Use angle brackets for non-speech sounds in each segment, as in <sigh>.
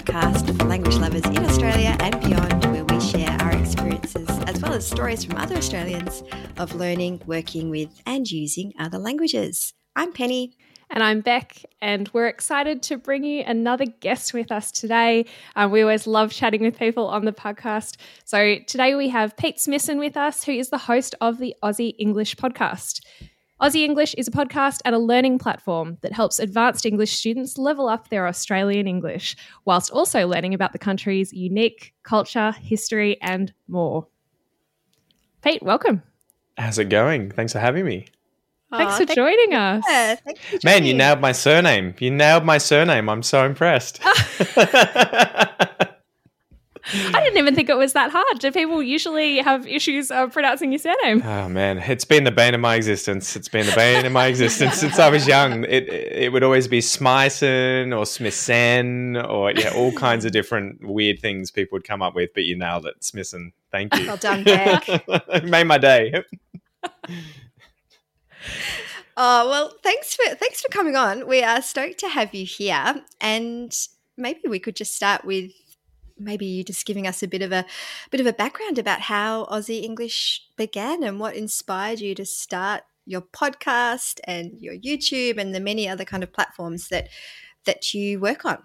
podcast for language lovers in Australia and beyond, where we share our experiences as well as stories from other Australians of learning, working with, and using other languages. I'm Penny. And I'm Beck, and we're excited to bring you another guest with us today. Um, we always love chatting with people on the podcast. So today we have Pete Smithson with us, who is the host of the Aussie English podcast. Aussie English is a podcast and a learning platform that helps advanced English students level up their Australian English, whilst also learning about the country's unique culture, history, and more. Pete, welcome. How's it going? Thanks for having me. Thanks for joining us. Yeah, thank you for Man, you nailed my surname. You nailed my surname. I'm so impressed. <laughs> <laughs> I didn't even think it was that hard. Do people usually have issues of pronouncing your surname? oh man, it's been the bane of my existence. It's been the bane of my existence since I was young. It it would always be Smyson or Smithson or yeah, all kinds of different weird things people would come up with. But you nailed it, Smithson. Thank you. Well done, Beck. <laughs> It Made my day. <laughs> Oh well, thanks for thanks for coming on. We are stoked to have you here, and maybe we could just start with maybe you just giving us a bit of a bit of a background about how Aussie English began and what inspired you to start your podcast and your YouTube and the many other kind of platforms that that you work on.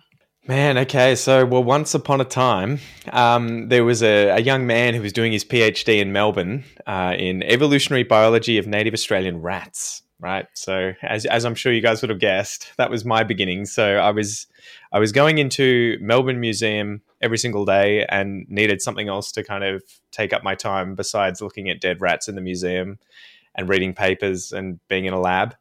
Man, okay. So, well, once upon a time, um, there was a, a young man who was doing his PhD in Melbourne uh, in evolutionary biology of native Australian rats. Right. So, as, as I'm sure you guys would have guessed, that was my beginning. So, I was I was going into Melbourne Museum every single day and needed something else to kind of take up my time besides looking at dead rats in the museum and reading papers and being in a lab.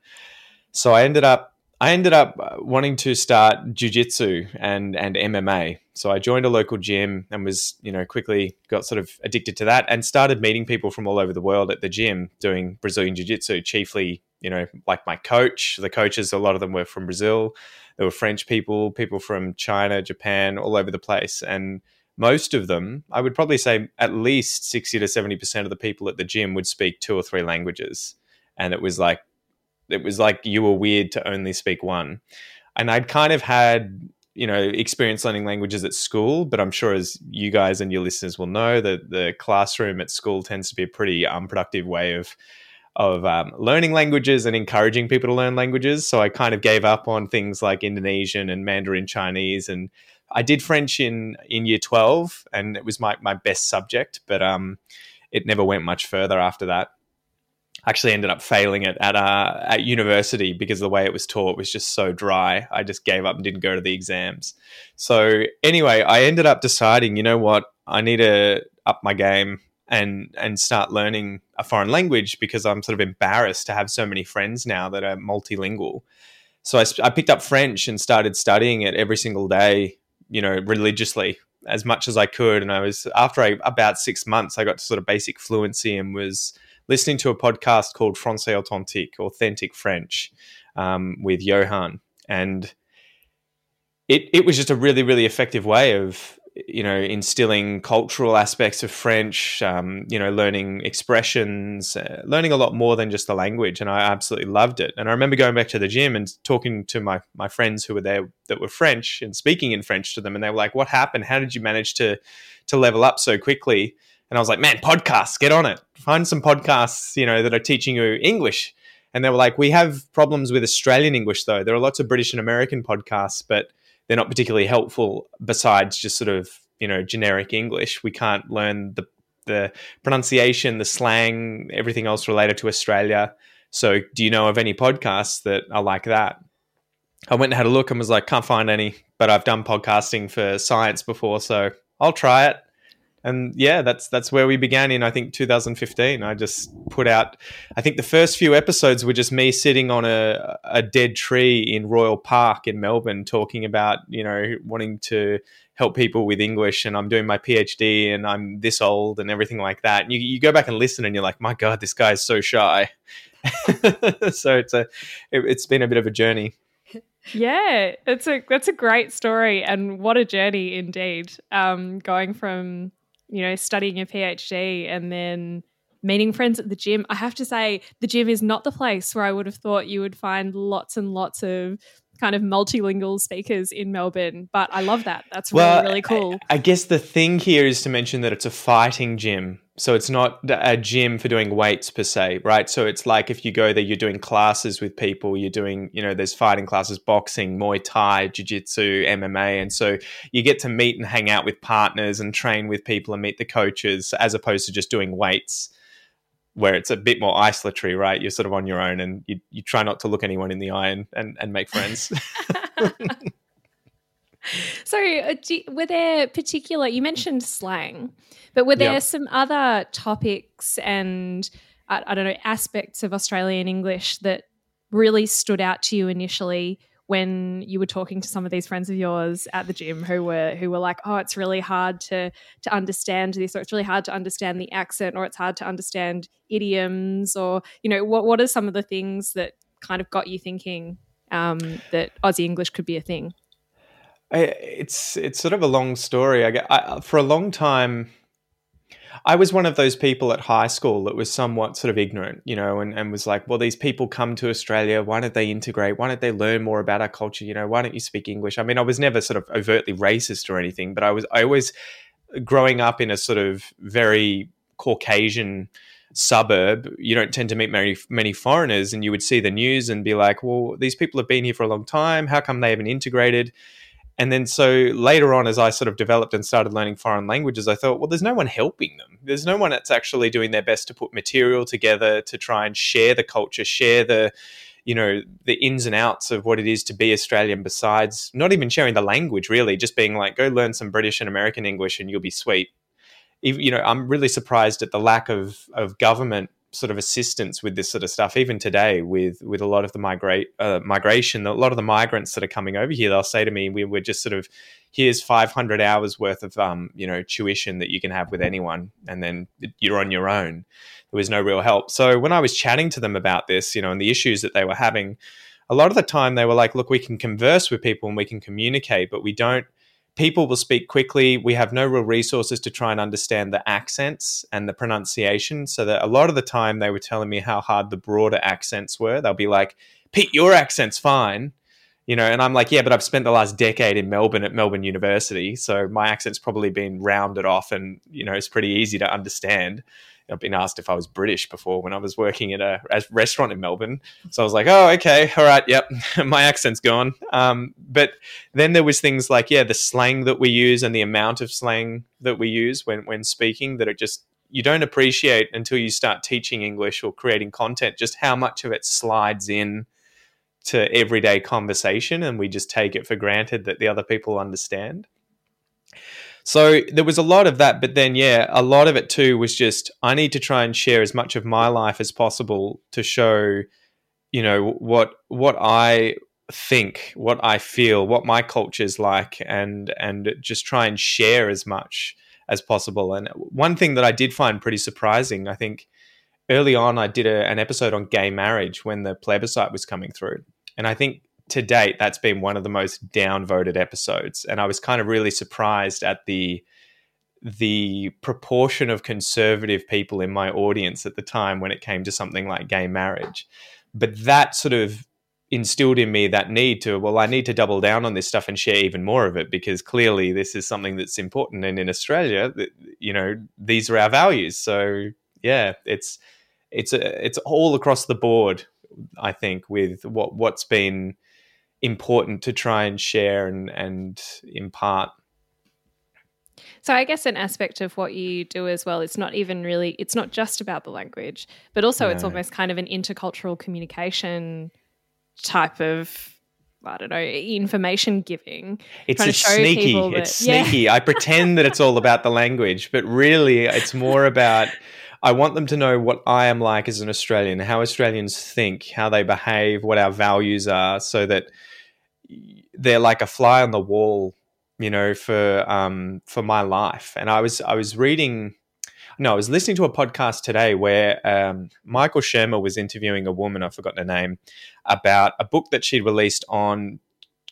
So, I ended up I ended up uh, wanting to start jujitsu and and MMA. So I joined a local gym and was, you know, quickly got sort of addicted to that and started meeting people from all over the world at the gym doing Brazilian jiu-jitsu, chiefly, you know, like my coach, the coaches, a lot of them were from Brazil. There were French people, people from China, Japan, all over the place. And most of them, I would probably say at least 60 to 70% of the people at the gym would speak two or three languages. And it was like it was like you were weird to only speak one. And I'd kind of had, you know, experience learning languages at school, but I'm sure as you guys and your listeners will know that the classroom at school tends to be a pretty unproductive way of of um, learning languages and encouraging people to learn languages. So I kind of gave up on things like Indonesian and Mandarin Chinese, and I did French in in year twelve, and it was my my best subject, but um, it never went much further after that actually ended up failing it at uh, at university because the way it was taught was just so dry. I just gave up and didn't go to the exams. So anyway, I ended up deciding, you know what, I need to up my game and and start learning a foreign language because I'm sort of embarrassed to have so many friends now that are multilingual. So I, I picked up French and started studying it every single day, you know, religiously as much as I could. And I was after I, about six months, I got to sort of basic fluency and was listening to a podcast called Francais Authentique, Authentic French, um, with Johan, and it it was just a really really effective way of you know instilling cultural aspects of French, um, you know, learning expressions, uh, learning a lot more than just the language, and I absolutely loved it. And I remember going back to the gym and talking to my my friends who were there that were French and speaking in French to them, and they were like, "What happened? How did you manage to to level up so quickly?" And I was like, man, podcasts, get on it. Find some podcasts, you know, that are teaching you English. And they were like, we have problems with Australian English, though. There are lots of British and American podcasts, but they're not particularly helpful besides just sort of, you know, generic English. We can't learn the, the pronunciation, the slang, everything else related to Australia. So, do you know of any podcasts that are like that? I went and had a look and was like, can't find any, but I've done podcasting for science before, so I'll try it and yeah, that's that's where we began in I think 2015. I just put out I think the first few episodes were just me sitting on a a dead tree in Royal Park in Melbourne talking about, you know, wanting to help people with English and I'm doing my PhD and I'm this old and everything like that. And you, you go back and listen and you're like, my God, this guy is so shy. <laughs> so it's a it, it's been a bit of a journey. Yeah, it's a that's a great story, and what a journey indeed. Um, going from you know studying your PhD and then meeting friends at the gym. I have to say, the gym is not the place where I would have thought you would find lots and lots of kind of multilingual speakers in Melbourne, but I love that. That's well, really, really cool. I, I guess the thing here is to mention that it's a fighting gym. So it's not a gym for doing weights per se, right? So it's like if you go there, you're doing classes with people, you're doing, you know, there's fighting classes, boxing, Muay Thai, Jiu Jitsu, MMA. And so you get to meet and hang out with partners and train with people and meet the coaches as opposed to just doing weights where it's a bit more isolatory, right? You're sort of on your own and you, you try not to look anyone in the eye and, and, and make friends. <laughs> <laughs> <laughs> so, uh, were there particular, you mentioned slang, but were there yep. some other topics and, I, I don't know, aspects of Australian English that really stood out to you initially when you were talking to some of these friends of yours at the gym who were who were like, "Oh, it's really hard to to understand this, or it's really hard to understand the accent, or it's hard to understand idioms, or you know, what what are some of the things that kind of got you thinking um, that Aussie English could be a thing?" It's it's sort of a long story. I, I for a long time I was one of those people at high school that was somewhat sort of ignorant, you know, and, and was like, well, these people come to Australia. Why don't they integrate? Why don't they learn more about our culture? You know, why don't you speak English? I mean, I was never sort of overtly racist or anything, but I was, I always, growing up in a sort of very Caucasian suburb, you don't tend to meet many many foreigners, and you would see the news and be like, well, these people have been here for a long time. How come they haven't integrated? And then so later on, as I sort of developed and started learning foreign languages, I thought, well, there's no one helping them. There's no one that's actually doing their best to put material together to try and share the culture, share the, you know, the ins and outs of what it is to be Australian. Besides, not even sharing the language, really, just being like, go learn some British and American English, and you'll be sweet. You know, I'm really surprised at the lack of of government sort of assistance with this sort of stuff. Even today, with with a lot of the migrate uh, migration, a lot of the migrants that are coming over here, they'll say to me, "We are just sort of here's 500 hours worth of um, you know tuition that you can have with anyone, and then you're on your own." There was no real help. So when I was chatting to them about this, you know, and the issues that they were having, a lot of the time they were like, "Look, we can converse with people and we can communicate, but we don't." People will speak quickly. We have no real resources to try and understand the accents and the pronunciation. So that a lot of the time they were telling me how hard the broader accents were. They'll be like, Pete, your accent's fine. You know, and I'm like, yeah, but I've spent the last decade in Melbourne at Melbourne University, so my accent's probably been rounded off, and you know, it's pretty easy to understand. I've been asked if I was British before when I was working at a, a restaurant in Melbourne. So I was like, oh, okay, all right, yep, <laughs> my accent's gone. Um, but then there was things like, yeah, the slang that we use and the amount of slang that we use when, when speaking that it just, you don't appreciate until you start teaching English or creating content just how much of it slides in to everyday conversation and we just take it for granted that the other people understand. So there was a lot of that, but then yeah, a lot of it too was just I need to try and share as much of my life as possible to show, you know, what what I think, what I feel, what my culture is like, and and just try and share as much as possible. And one thing that I did find pretty surprising, I think early on I did a, an episode on gay marriage when the plebiscite was coming through. And I think to date, that's been one of the most downvoted episodes, and I was kind of really surprised at the the proportion of conservative people in my audience at the time when it came to something like gay marriage. But that sort of instilled in me that need to well i need to double down on this stuff and share even more of it because clearly this is something that's important. And in australia you know these are our values. So yeah it's it's a, it's all across the board i think with what what's been important to try and share and, and impart. So I guess an aspect of what you do as well, it's not even really, it's not just about the language, but also no. it's almost kind of an intercultural communication type of I don't know, information giving. It's sneaky. That, it's sneaky. Yeah. I pretend that it's all about the language, but really it's more about I want them to know what I am like as an Australian, how Australians think, how they behave, what our values are, so that they're like a fly on the wall, you know, for um, for my life. And I was I was reading, no, I was listening to a podcast today where um, Michael Shermer was interviewing a woman, I've forgotten her name, about a book that she'd released on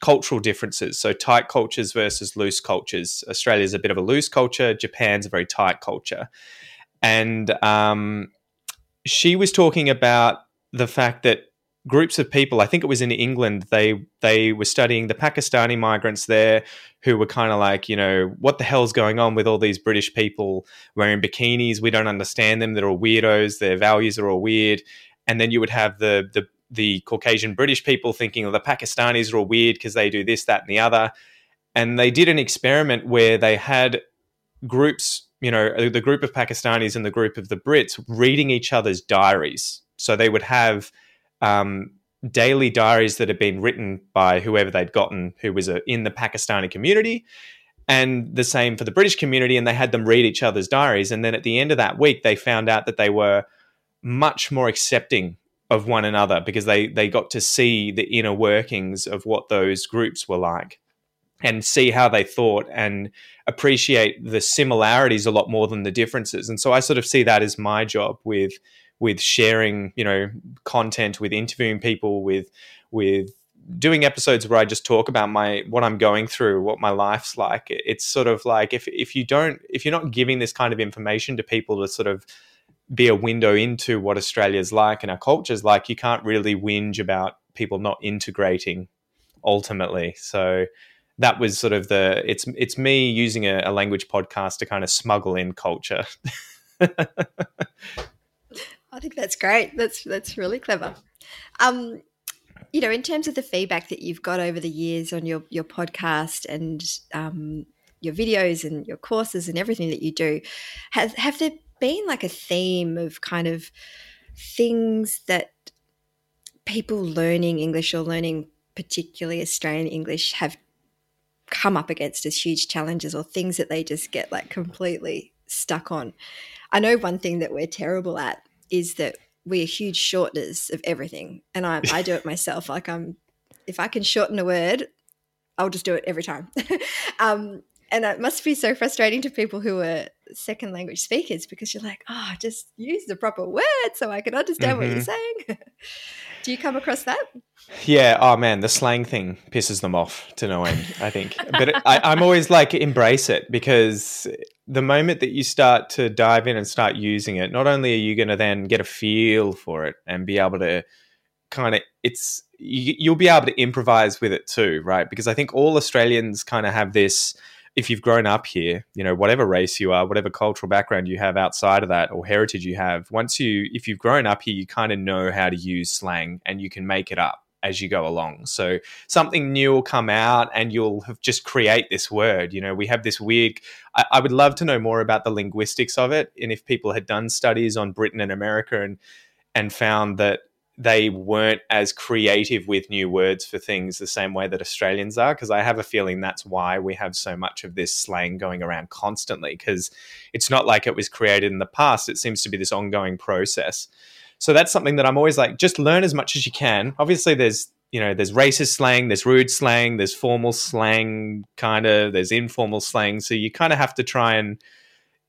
cultural differences. So tight cultures versus loose cultures. Australia's a bit of a loose culture. Japan's a very tight culture, and um, she was talking about the fact that groups of people. I think it was in England. They they were studying the Pakistani migrants there, who were kind of like, you know, what the hell's going on with all these British people wearing bikinis? We don't understand them. They're all weirdos. Their values are all weird. And then you would have the the the Caucasian British people thinking, the Pakistanis are all weird because they do this, that, and the other. And they did an experiment where they had groups, you know, uh, the group of Pakistanis and the group of the Brits reading each other's diaries. So they would have um, daily diaries that had been written by whoever they'd gotten who was a, in the Pakistani community, and the same for the British community. And they had them read each other's diaries. And then at the end of that week, they found out that they were much more accepting of one another because they they got to see the inner workings of what those groups were like and see how they thought and appreciate the similarities a lot more than the differences and so i sort of see that as my job with with sharing, you know, content, with interviewing people, with with doing episodes where I just talk about my what I'm going through, what my life's like. It's sort of like if if you don't if you're not giving this kind of information to people to sort of be a window into what Australia's like and our culture's like, you can't really whinge about people not integrating ultimately. So that was sort of the it's it's me using a, a language podcast to kind of smuggle in culture. <laughs> I think that's great. That's that's really clever. Um, you know, in terms of the feedback that you've got over the years on your your podcast and um, your videos and your courses and everything that you do, have have there been like a theme of kind of things that people learning English or learning particularly Australian English have come up against as huge challenges or things that they just get like completely stuck on? I know one thing that we're terrible at is that we're huge shorteners of everything. And I, I do it <laughs> myself. Like I'm, if I can shorten a word, I'll just do it every time. <laughs> um, and it must be so frustrating to people who are second language speakers because you're like, oh, just use the proper word so I can understand mm-hmm. what you're mm-hmm. saying. <laughs> Do you come across that? Yeah. Oh man, the slang thing pisses them off to no end. I think, but I, I'm always like embrace it because the moment that you start to dive in and start using it, not only are you going to then get a feel for it and be able to kind of it's you, you'll be able to improvise with it too, right? Because I think all Australians kind of have this if you've grown up here, you know, whatever race you are, whatever cultural background you have outside of that or heritage you have, once you, if you've grown up here, you kind of know how to use slang and you can make it up as you go along. So something new will come out and you'll have just create this word. You know, we have this weird, I, I would love to know more about the linguistics of it. And if people had done studies on Britain and America and, and found that they weren't as creative with new words for things the same way that Australians are. Because I have a feeling that's why we have so much of this slang going around constantly. Because it's not like it was created in the past, it seems to be this ongoing process. So that's something that I'm always like, just learn as much as you can. Obviously, there's you know, there's racist slang, there's rude slang, there's formal slang, kind of, there's informal slang. So you kind of have to try and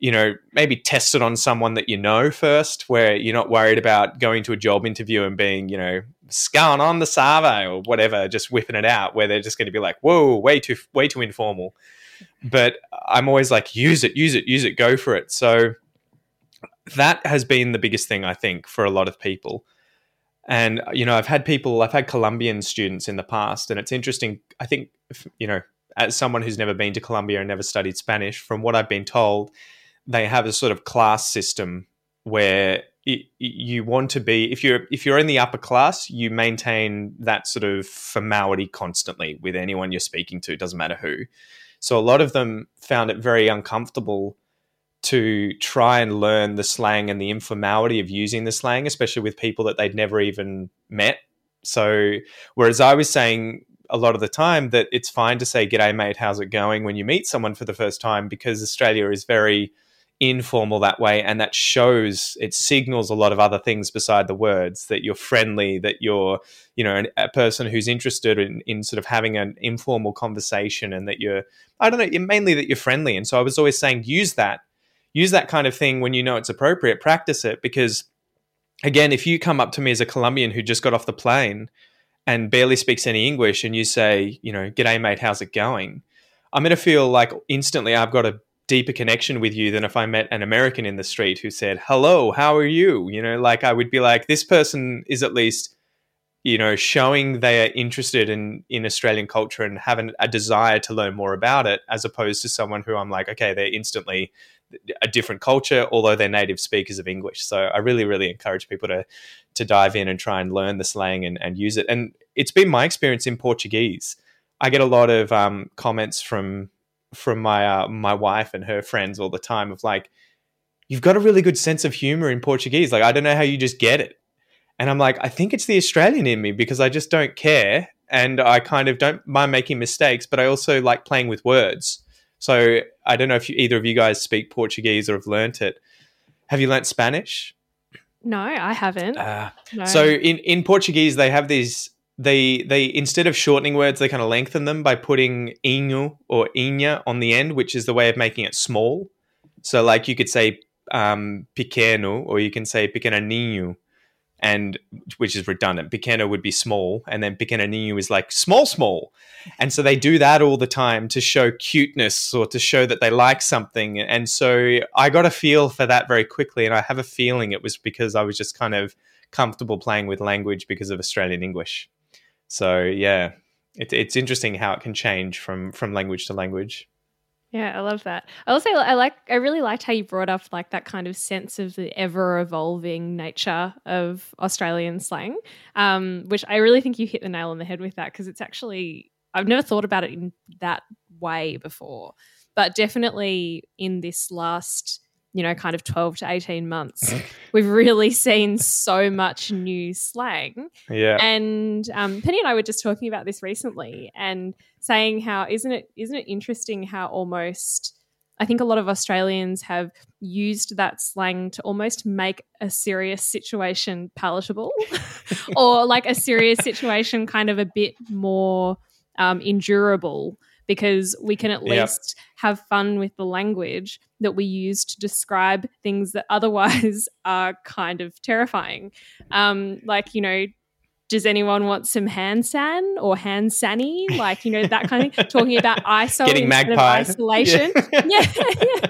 you know, maybe test it on someone that you know first, where you're not worried about going to a job interview and being, you know, scarring on the Savo or whatever, just whipping it out, where they're just going to be like, whoa, way too, way too informal. But I'm always like, use it, use it, use it, go for it. So that has been the biggest thing, I think, for a lot of people. And, you know, I've had people, I've had Colombian students in the past, and it's interesting. I think, you know, as someone who's never been to Colombia and never studied Spanish, from what I've been told, they have a sort of class system where it, you want to be if you're if you're in the upper class you maintain that sort of formality constantly with anyone you're speaking to doesn't matter who. So a lot of them found it very uncomfortable to try and learn the slang and the informality of using the slang especially with people that they'd never even met. So whereas i was saying a lot of the time that it's fine to say g'day mate how's it going? when you meet someone for the first time because australia is very informal that way and that shows it signals a lot of other things beside the words that you're friendly that you're you know an, a person who's interested in, in sort of having an informal conversation and that you're i don't know mainly that you're friendly. And so i was always saying use that use that kind of thing when you know it's appropriate practice it because again if you come up to me as a colombian who just got off the plane and barely speaks any english and you say you know g'day mate how's it going? I'm going to feel like instantly i've got a deeper connection with you than if I met an American in the street who said, "Hello, how are you?" You know, like I would be like, this person is at least you know, showing they are interested in in Australian culture and having a desire to learn more about it, as opposed to someone who I'm like, okay, they're instantly a different culture, although they're native speakers of English. So I really, really encourage people to to dive in and try and learn the slang and, and use it. And it's been my experience in Portuguese. I get a lot of um, comments from from my uh, my wife and her friends all the time of like, you've got a really good sense of humor in Portuguese. Like I don't know how you just get it. And I'm like, I think it's the Australian in me because I just don't care and I kind of don't mind making mistakes, but I also like playing with words. So I don't know if you, either of you guys speak Portuguese or have learnt it. Have you learnt Spanish? No, I haven't. Uh, no. So in, in Portuguese, they have these. They they instead of shortening words, they kind of lengthen them by putting inu or inha on the end, which is the way of making it small. So like you could say um, pequeno, or you can say pequenininho, and which is redundant. Pequeno would be small, and then pequenininho is like small, small, and so they do that all the time to show cuteness or to show that they like something. And so I got a feel for that very quickly, and I have a feeling it was because I was just kind of comfortable playing with language because of Australian English. So yeah, it, it's interesting how it can change from from language to language. Yeah, I love that. I also I like I really liked how you brought up like that kind of sense of the ever evolving nature of Australian slang, um, which I really think you hit the nail on the head with that because it's actually I've never thought about it in that way before, but definitely in this last you know, kind of 12 to 18 months, we've really seen so much new slang. Yeah. And um, Penny and I were just talking about this recently and saying how isn't it isn't it interesting how almost I think a lot of Australians have used that slang to almost make a serious situation palatable <laughs> or like a serious situation kind of a bit more um, endurable because we can at least have fun with the language that we use to describe things that otherwise <laughs> are kind of terrifying. Um, like, you know, does anyone want some hand san or hand sanny? Like, you know, that kind of thing. <laughs> Talking about ISO Getting magpie. isolation. Yeah. <laughs> yeah, yeah.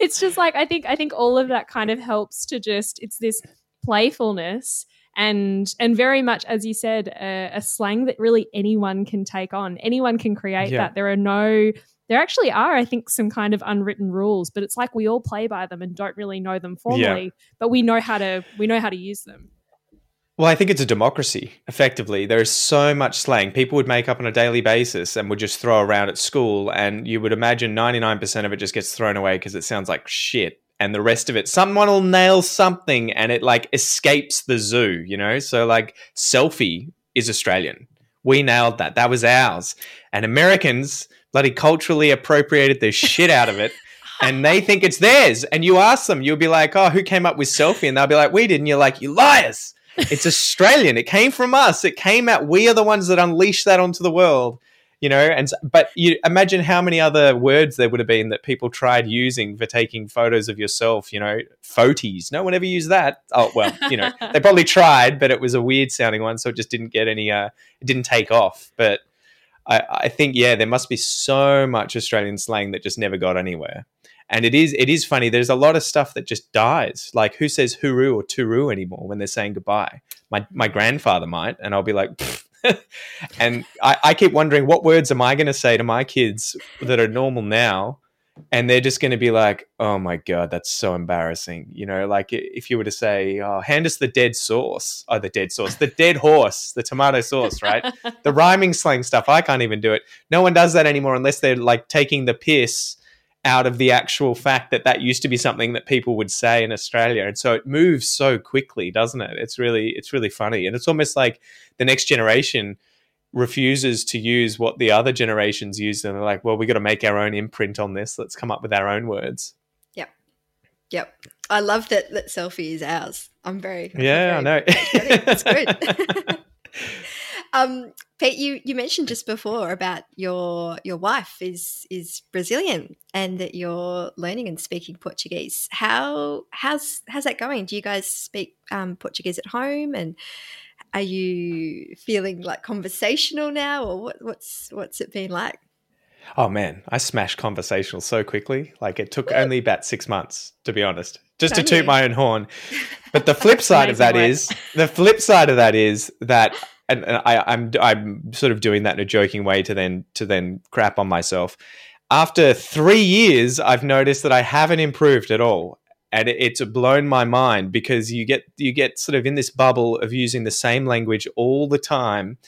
it's just like I think I think all of that kind of helps to just it's this playfulness and and very much as you said a, a slang that really anyone can take on anyone can create yeah. that there are no there actually are i think some kind of unwritten rules but it's like we all play by them and don't really know them formally yeah. but we know how to we know how to use them well, I think it's a democracy, effectively. There is so much slang people would make up on a daily basis and would just throw around at school. And you would imagine 99% of it just gets thrown away because it sounds like shit and the rest of it someone will nail something and it like escapes the zoo you know so like selfie is australian we nailed that that was ours and americans bloody culturally appropriated the shit out of it <laughs> and they think it's theirs. And you ask them you'll be like oh who came up with selfie? And they'll be like we did and you're like you liars. It's <laughs> australian. It came from us. It came out. We are the ones that unleashed that onto the world. You know and but you imagine how many other words there would have been that people tried using for taking photos of yourself you know photies. No one ever used that. Oh well you know they probably tried but it was a weird sounding one so it just didn't get any uh it didn't take off. But i i think yeah there must be so much australian slang that just never got anywhere. And it is it is funny there's a lot of stuff that just dies. Like who says hooroo or turu anymore when they're saying goodbye? My my grandfather might and i'll be like <laughs> and I, I, keep wondering what words am I going to say to my kids that are normal now? And they're just going to be like, oh my God, that's so embarrassing. You know, like if you were to say, oh, hand us the dead sauce, oh, the dead sauce, the dead horse, the tomato sauce, right? <laughs> the rhyming slang stuff, I can't even do it. No one does that anymore unless they're like taking the piss out of the actual fact that that used to be something that people would say in Australia. And so it moves so quickly, doesn't it? It's really it's really funny. And it's almost like the next generation refuses to use what the other generations use and they're like, well, we got to make our own imprint on this. Let's come up with our own words. Yep. Yep. I love that that selfie is ours. I'm very Yeah, I know. <laughs> It's good. <laughs> Um, Pete, you, you mentioned just before about your your wife is is Brazilian and that you're learning and speaking Portuguese. How how's how's that going? Do you guys speak um, Portuguese at home, and are you feeling like conversational now, or what, what's what's it been like? Oh man, I smashed conversational so quickly. Like it took only about six months, to be honest, just to toot my own horn. <laughs> But the flip side of that way. is the flip side of that is that, and, and I, I'm I'm sort of doing that in a joking way to then to then crap on myself. After three years, I've noticed that I haven't improved at all, and it's blown my mind because you get you get sort of in this bubble of using the same language all the time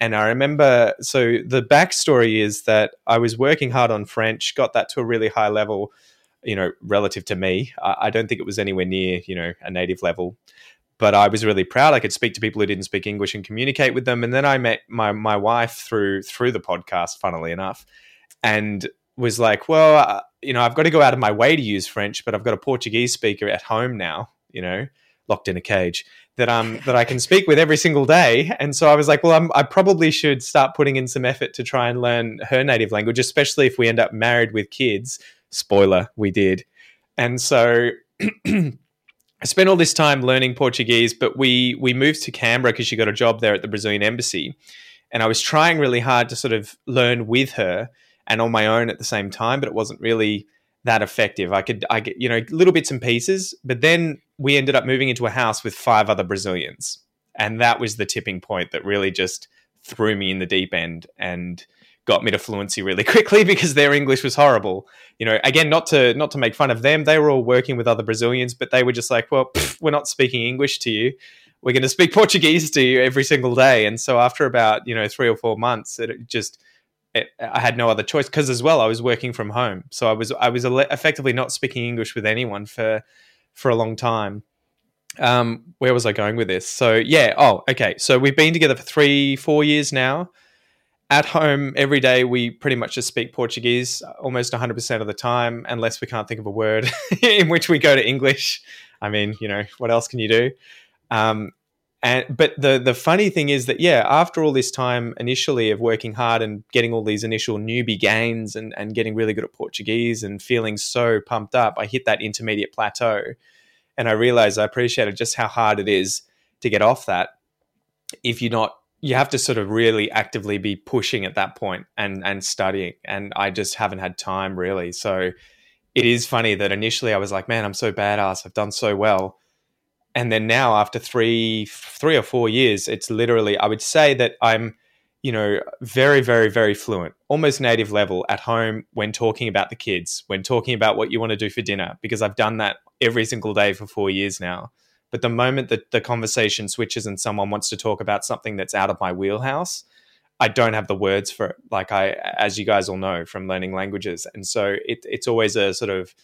and I remember, so the backstory is that I was working hard on French, got that to a really high level, you know, relative to me. I, I don't think it was anywhere near, you know, a native level, but I was really proud. I could speak to people who didn't speak English and communicate with them. And then I met my my wife through through the podcast, funnily enough, and was like, well, uh, you know, I've got to go out of my way to use French, but I've got a Portuguese speaker at home now, you know, locked in a cage that um <laughs> that I can speak with every single day. And so I was like, well, I'm, I probably should start putting in some effort to try and learn her native language, especially if we end up married with kids. Spoiler, we did. And so <clears throat> I spent all this time learning Portuguese, but we we moved to Canberra because she got a job there at the Brazilian embassy, and I was trying really hard to sort of learn with her and on my own at the same time, but it wasn't really that effective. I could I get you know little bits and pieces, but then we ended up moving into a house with five other Brazilians. And that was the tipping point that really just threw me in the deep end and got me to fluency really <laughs> quickly because their English was horrible. You know, again, not to not to make fun of them, they were all working with other Brazilians, but they were just like, well, pff, we're not speaking English to you. We're going to speak <laughs> Portuguese to you every single day. And so after about you know three or four months, it just it, I had no other choice because as well I was working from home, so I was I was effectively not speaking English with anyone for for a long time. Um, where was I going with this? So yeah, oh, okay. So we've been together for three, four years now. At home, every day we pretty much just speak Portuguese almost 100% of the time, unless we can't think of a word <laughs> in which we go to English. I mean, you know, what else can you do? Um, and but the the funny thing is that yeah, after all this time initially of working hard and getting all these initial newbie gains and and getting really good at Portuguese and feeling so pumped up, I hit that intermediate plateau, and I realized I appreciated just how hard it is to get off that. If you're not, you have to sort of really actively be pushing at that point and and studying, and I just haven't had time really. So it is funny that initially I was like, man, I'm so badass, I've done so well and then now after three three or four years it's literally i would say that i'm you know very very very fluent almost native level at home when talking about the kids when talking about what you want to do for dinner because i've done that every single day for four years now. But the moment that the conversation switches and someone wants to talk about something that's out of my wheelhouse i don't have the words for it like i as you guys all know from learning languages. And so it, it's always a sort of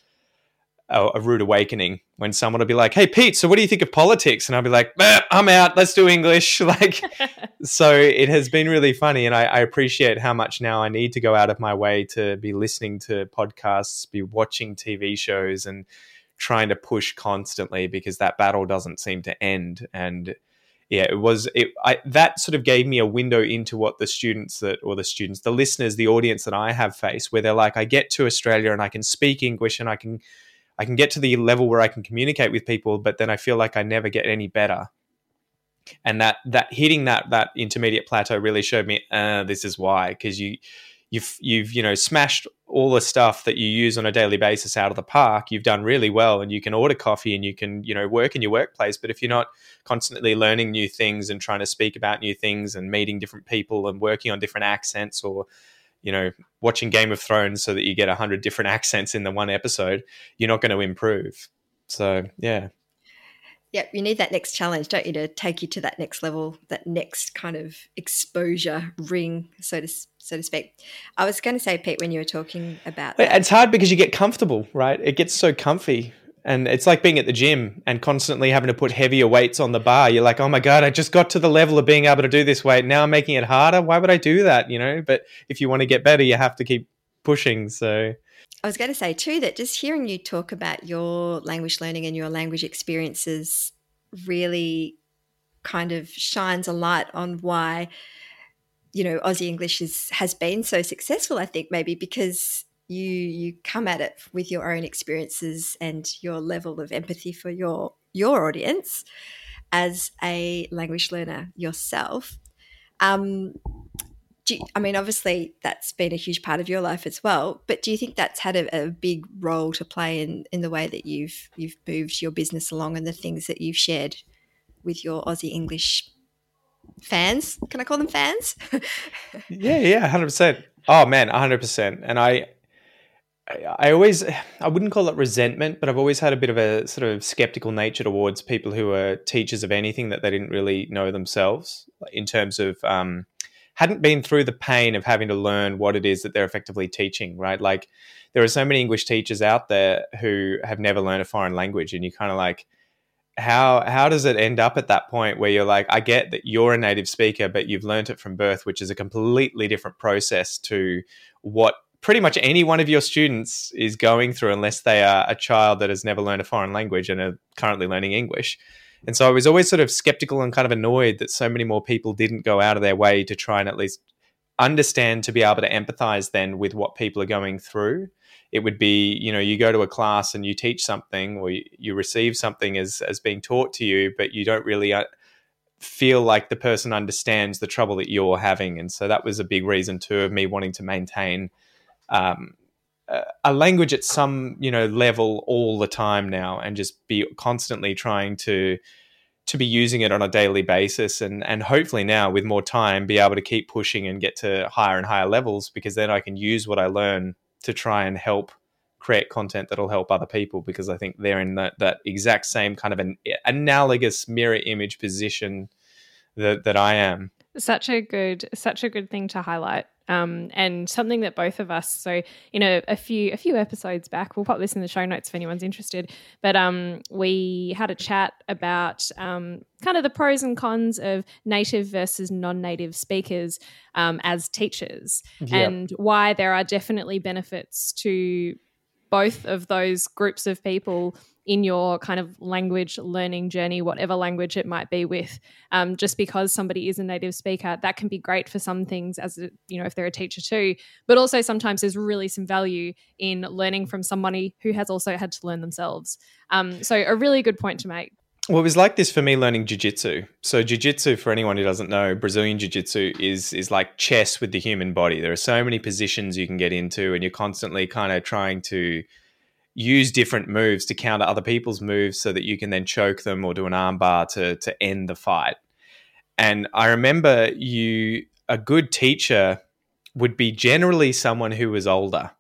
a, a, rude awakening when someone will be like, "Hey, Pete, so what do you think of politics?" And I'll be like, "I'm out. Let's do English." <laughs> Like, <laughs> so it has been really funny, and I, I, appreciate how much now I need to go out of my way to be listening to podcasts, be watching TV shows, and trying to push constantly because that battle doesn't seem to end. And yeah, it was it. I, that sort of gave me a window into what the students that, or the students, the listeners, the audience that I have faced, where they're like, I get to Australia and I can speak English and I can I can get to the level where I can communicate with people, but then I feel like I never get any better. And that that hitting that that intermediate plateau really showed me uh, this is why because you you've you've you know smashed all the stuff that you use on a daily basis out of the park you've done really well and you can order coffee and you can you know work in your workplace but if you're not constantly learning new things and trying to speak about new things and meeting different people and working on different accents or you know, watching Game of Thrones so that you get a hundred different <laughs> accents in the one episode, you're not going to improve. So yeah. Yep, you need that next challenge, don't you, to take you to that next level, that next kind of exposure ring, so to so to speak. I was going to say, Pete, when you were talking about, that, it's hard because you get comfortable, right? It gets so comfy. And it's like being at the gym and constantly having to put heavier weights on the bar. You're like, oh my God, I just got to the level of being able to do this weight. Now I'm making it harder. Why would I do that? You know, but if you want to get better, you have to keep pushing. So I was going to say too that just hearing you talk about your language learning and your language experiences really kind of shines a light on why you know Aussie English is has been so successful. I think maybe because you you come at it with your own experiences and your level of empathy for your your audience as a language learner yourself. Um, you, I mean, obviously that's been a huge part of your life as well. But do you think that's had a, a, big role to play in, in the way that you've you've moved your business along and the things that you've shared with your Aussie English fans? Can I call them fans? <laughs> yeah, yeah, hundred percent. Oh man, hundred percent. And I, I always, I wouldn't call it resentment, but I've always had a bit of a sort of skeptical nature towards people who are teachers of anything that they didn't really know themselves in terms of. Um, hadn't been through the pain of having to learn what it is that they're effectively teaching, right? Like there are so many English teachers out there who have never learned a foreign language, and you kind of like, how how does it end up at that point where you're like, I get that you're a native speaker, but you've learned it from birth, which is a completely different process to what pretty much any one of your students is going through, unless they are a child that has never learned a foreign language and are currently learning English. And so I was always sort of skeptical and kind of annoyed that so many more people didn't go out of their way to try and at least understand to be able to empathize then with what people are going through. It would be, you know, you go to a class and you teach something or you, you receive something as, as being taught to you, but you don't really uh, feel like the person understands the trouble that you're having. And so that was a big reason too of me wanting to maintain um, a language at some you know level all the time now and just be constantly trying to to be using it on a daily basis and and hopefully now with more time be able to keep pushing and get to higher and higher levels because then I can use what I learn to try and help create content that'll help other people because I think they're in that that exact same kind of an analogous mirror image position that that I am. Such a good such a good thing to highlight um, and something that both of us, so you know, a few a few episodes back, we'll pop this in the show notes if anyone's interested. But um, we had a chat about um, kind of the pros and cons of native versus non-native speakers um, as teachers, and why there are definitely benefits to both of those groups of people in your kind of language learning journey, whatever language it might be with. Um, just because somebody is a native speaker, that can be great for some things, as a, you know, if they're a teacher too. But also sometimes there's really some value in learning from somebody who has also had to learn themselves. Um, so a really good point to make. Well, it was like this for me learning jiu-jitsu. So jiu-jitsu, for anyone who doesn't know, Brazilian jiu-jitsu is is like chess with the human body. There are so many positions you can get into, and you're constantly kind of trying to use different moves to counter other people's moves so that you can then choke them or do an armbar to to end the fight. And I remember you a good teacher would be generally someone who was older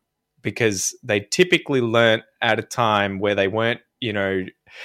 because they typically learnt at a time where they weren't, you know,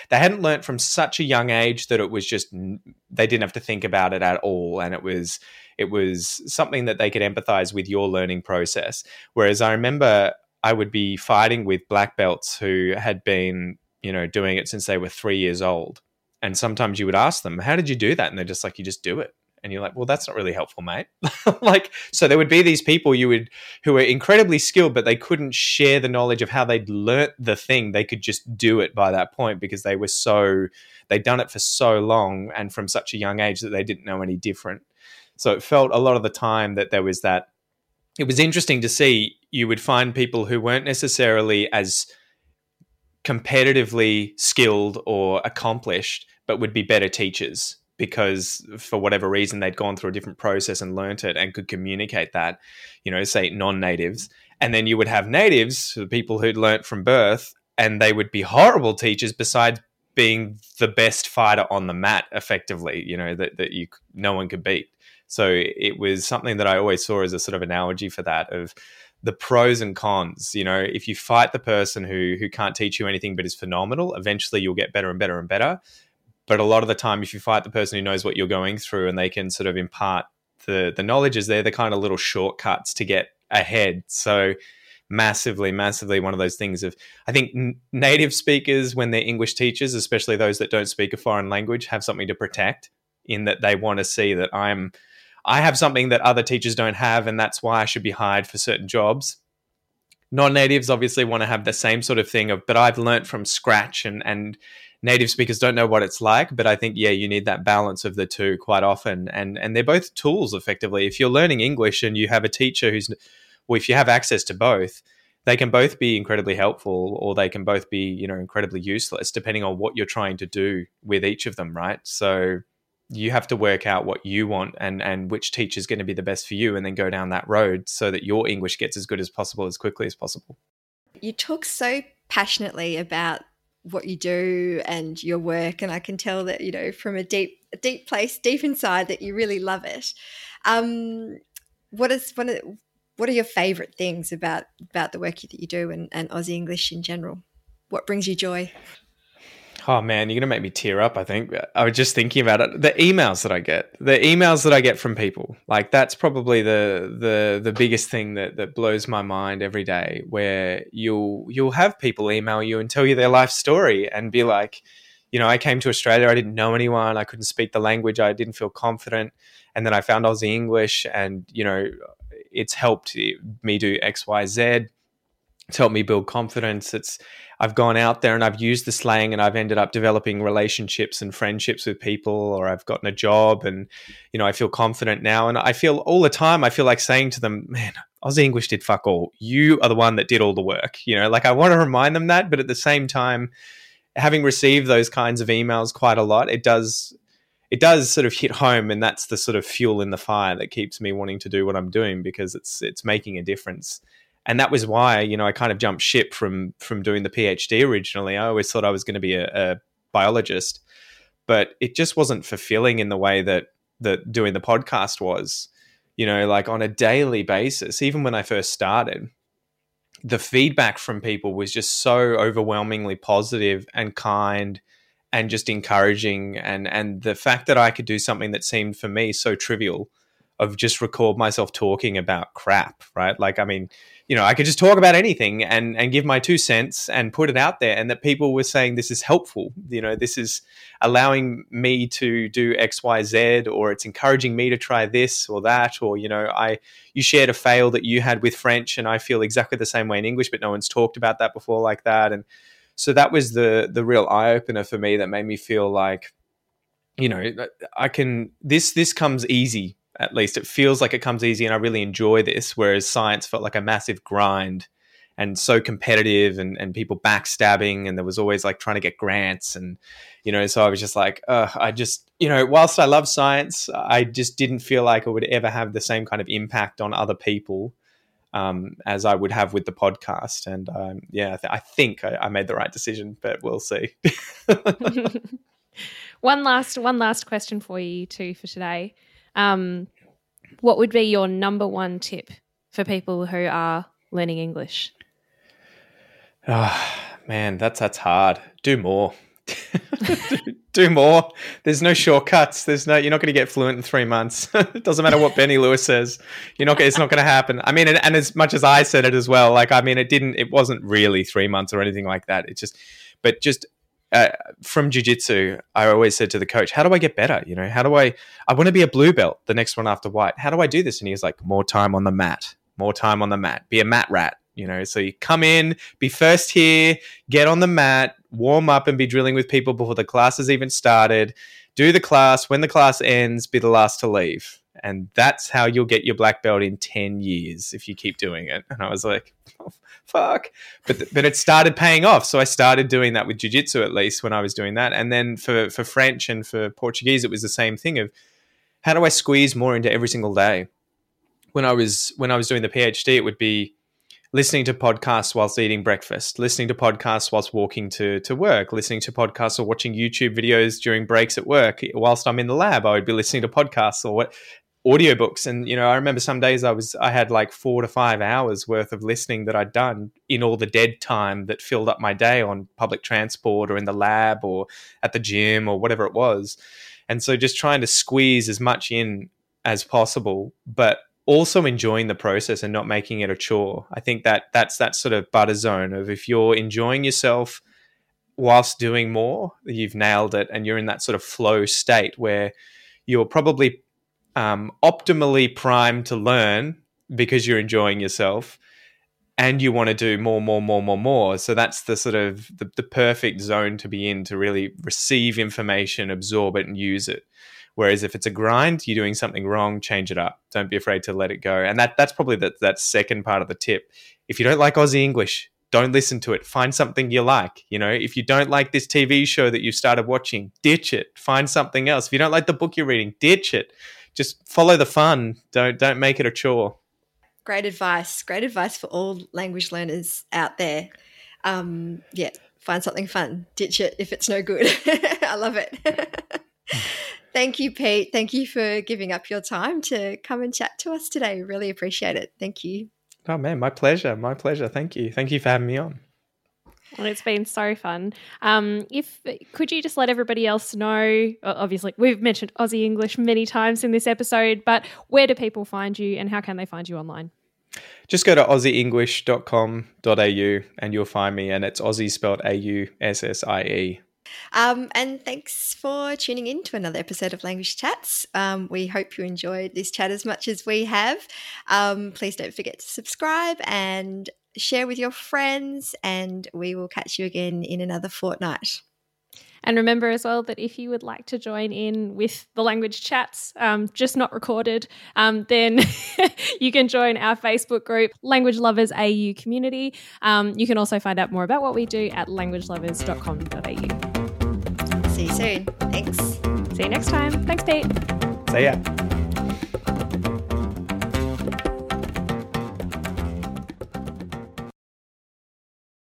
they hadn't learnt from such a young age that it was just they didn't have to think about it at all and it was it was something that they could empathize with your learning process whereas i remember I would be fighting with black belts who had been, you know, doing it since they were three years old. And sometimes you would ask them, How did you do that? And they're just like, You just do it. And you're like, Well, that's not really helpful, mate. <laughs> like, so there would be these people you would who were incredibly skilled, but they couldn't share the knowledge of how they'd learnt the thing. They could just do it by that point because they were so they'd done it for so long and from such a young age that they didn't know any different. So it felt a lot of the time that there was that it was interesting to see you would find people who weren't necessarily as competitively skilled or accomplished, but would be better teachers because for whatever reason they'd gone through a different process and learnt it and could communicate that, you know, say non-natives. And then you would have natives, the people who'd learnt from birth, and they would be horrible teachers besides being the best fighter on the mat effectively, you know, that, that you no one could beat. So it was something that I always saw as a sort of analogy for that of the pros and cons. You know, if you fight the person who who can't teach you anything but is phenomenal, eventually you'll get better and better and better. But a lot of the time, if you fight the person who knows what you're going through and they can sort of impart the the knowledge is there, the kind of little shortcuts to get ahead. So massively, massively one of those things of I think n- native speakers when they're English teachers, especially those that don't speak a foreign language, have something to protect in that they want to see that I'm I have something that other teachers don't have, and that's why I should be hired for certain jobs. Non natives obviously want to have the same sort of thing of, but I've learned from scratch, and and native speakers don't know what it's like. But I think yeah, you need that balance of the two quite often, and and they're both tools effectively. If you're learning English and you have a teacher who's, well, if you have access to both, they can both be incredibly helpful or they can both be you know incredibly useless depending on what you're trying to do with each of them right so you have to work out what you want and and which teacher is going to be the best for you and then go down that road so that your english gets as good as possible as quickly as possible you talk so passionately about what you do and your work and i can tell that you know from a deep a deep place deep inside that you really love it. Um, what is one of what are your favorite things about about the work that you do and, and aussie english in general? What brings you joy Oh man, you're gonna make me tear up. I think I was just thinking about it. The emails that I get, the emails that I get from people, like that's probably the the the biggest thing that that blows my mind every day. Where you'll you'll have people email you and tell you their life story and be like, you know, I came to Australia, I didn't know anyone, I couldn't speak the language, I didn't feel confident, and then I found Aussie English, and you know, it's helped me do X, Y, Z. It's helped me build confidence. It's I've gone out there and I've used the slang and I've ended up developing relationships and friendships with people, or I've gotten a job and, you know, I feel confident now. And I feel all the time, I feel like saying to them, man, Aussie English did fuck all. You are the one that did all the work. You know, like I want to remind them that, but at the same time, having received those kinds of emails quite a lot, it does it does sort of hit home and that's the sort of fuel in the fire that keeps me wanting to do what I'm doing because it's it's making a difference and that was why you know I kind of jumped ship from from doing the PhD originally. I always thought I was going to be a, a biologist, but it just wasn't fulfilling in the way that that doing the podcast was. You know, like on a daily basis, even when I first started, the feedback from people was just so overwhelmingly positive and kind and just encouraging and and the fact that I could do something that seemed for me so trivial of just record myself talking about crap, right? Like I mean, you know, I could just talk about anything and and give my two cents and put it out there, and that people were saying this is helpful. You know, this is allowing me to do X, Y, Z, or it's encouraging me to try this or that, or you know, I you shared a fail that you had with French, and I feel exactly the same way in English, but no one's talked about that before like that, and so that was the the real eye opener for me that made me feel like, you know, I can this this comes easy at least it feels like it comes easy and I really enjoy this. Whereas science felt like a massive grind and so competitive and, and people backstabbing and there was always like trying to get grants and you know so i was just like uh, i just you know whilst i love science i just didn't feel like it would ever have the same kind of impact on other people um, as i would have with the podcast and um, yeah I, I think I, I, made the right decision but we'll see <laughs> <laughs> one last one last question for you too for today um, what would be your number one tip for people who are learning English? Oh, man, that's that's hard. Do more. <laughs> do, more. There's no shortcuts. There's no. You're not going to get fluent in three months. <laughs> it doesn't matter what Benny Lewis says. You're not. It's not going to happen. I mean, and, and as much as I said it as well, like I mean, it didn't. It wasn't really three months or anything like that. It just, but just uh, from jiu-jitsu i always said to the coach how do i get better? You know how do i i want to be a blue belt the next one after white. How do i do this? And he was like more time on the mat more time on the mat. Be a mat rat you know so you come in be first here get on the mat warm up and be drilling with people before the class has even started. Do the class when the class ends be the last to leave and that's how you'll get your black belt in 10 years if you keep doing it and i was like oh, fuck. But th- but it started paying off. So I started doing that with jiu-jitsu at least when I was doing that. And then for for French and for Portuguese it was the same thing of how do I squeeze more into every single day? When I was when I was doing the PhD it would be listening to podcasts whilst eating breakfast, listening to podcasts whilst walking to, to work, listening to podcasts or watching YouTube videos during breaks at work. Whilst I'm in the lab, I would be listening to podcasts or what audiobooks. And you know i remember some days i was i had like four to five hours worth of listening that i'd done in all the dead time that filled up my day on public transport or in the lab or at the gym or whatever it was. And so just trying to squeeze as much in as possible but also enjoying the process and not making it a chore. I think that that's that sort of butter zone of if you're enjoying yourself whilst doing more you've nailed it and you're in that sort of flow state where you're probably um, optimally primed to learn because you're enjoying yourself and you want to do more, more, more, more, more. So that's the sort of the, the perfect zone to be in to really receive information, absorb it, and use it. Whereas if it's a grind, you're doing something wrong, change it up. Don't be afraid to let it go. And that that's probably the, that second part of the tip. If you don't like Aussie English, don't listen to it. Find something you like. You know, if you don't like this TV show that you started watching, ditch it. Find something else. If you don't like the book you're reading, ditch it. Just follow the fun. Don't don't make it a chore. Great advice. Great advice for all language learners out there. Um, yeah, find something fun. Ditch it if it's no good. <laughs> I love it. <laughs> Thank you, Pete. Thank you for giving up your time to come and chat to us today. Really appreciate it. Thank you. Oh man, my pleasure. My pleasure. Thank you. Thank you for having me on. Well, it's been so fun. Um, if could you just let everybody else know? Obviously, we've mentioned Aussie English many times in this episode, but where do people find you, and how can they find you online? Just go to aussieenglish.com.au and you'll find me, and it's Aussie spelled A U S S I E. Um, and thanks for tuning in to another episode of Language Chats. Um, we hope you enjoyed this chat as much as we have. Um, please don't forget to subscribe and share with your friends, and we will catch you again in another fortnight. And remember as well that if you would like to join in with the language chats, um, just not recorded, um, then <laughs> you can join our Facebook group, Language Lovers AU Community. Um, you can also find out more about what we do at languagelovers.com.au. See you soon. Thanks. See you next time. Thanks, Pete. See ya.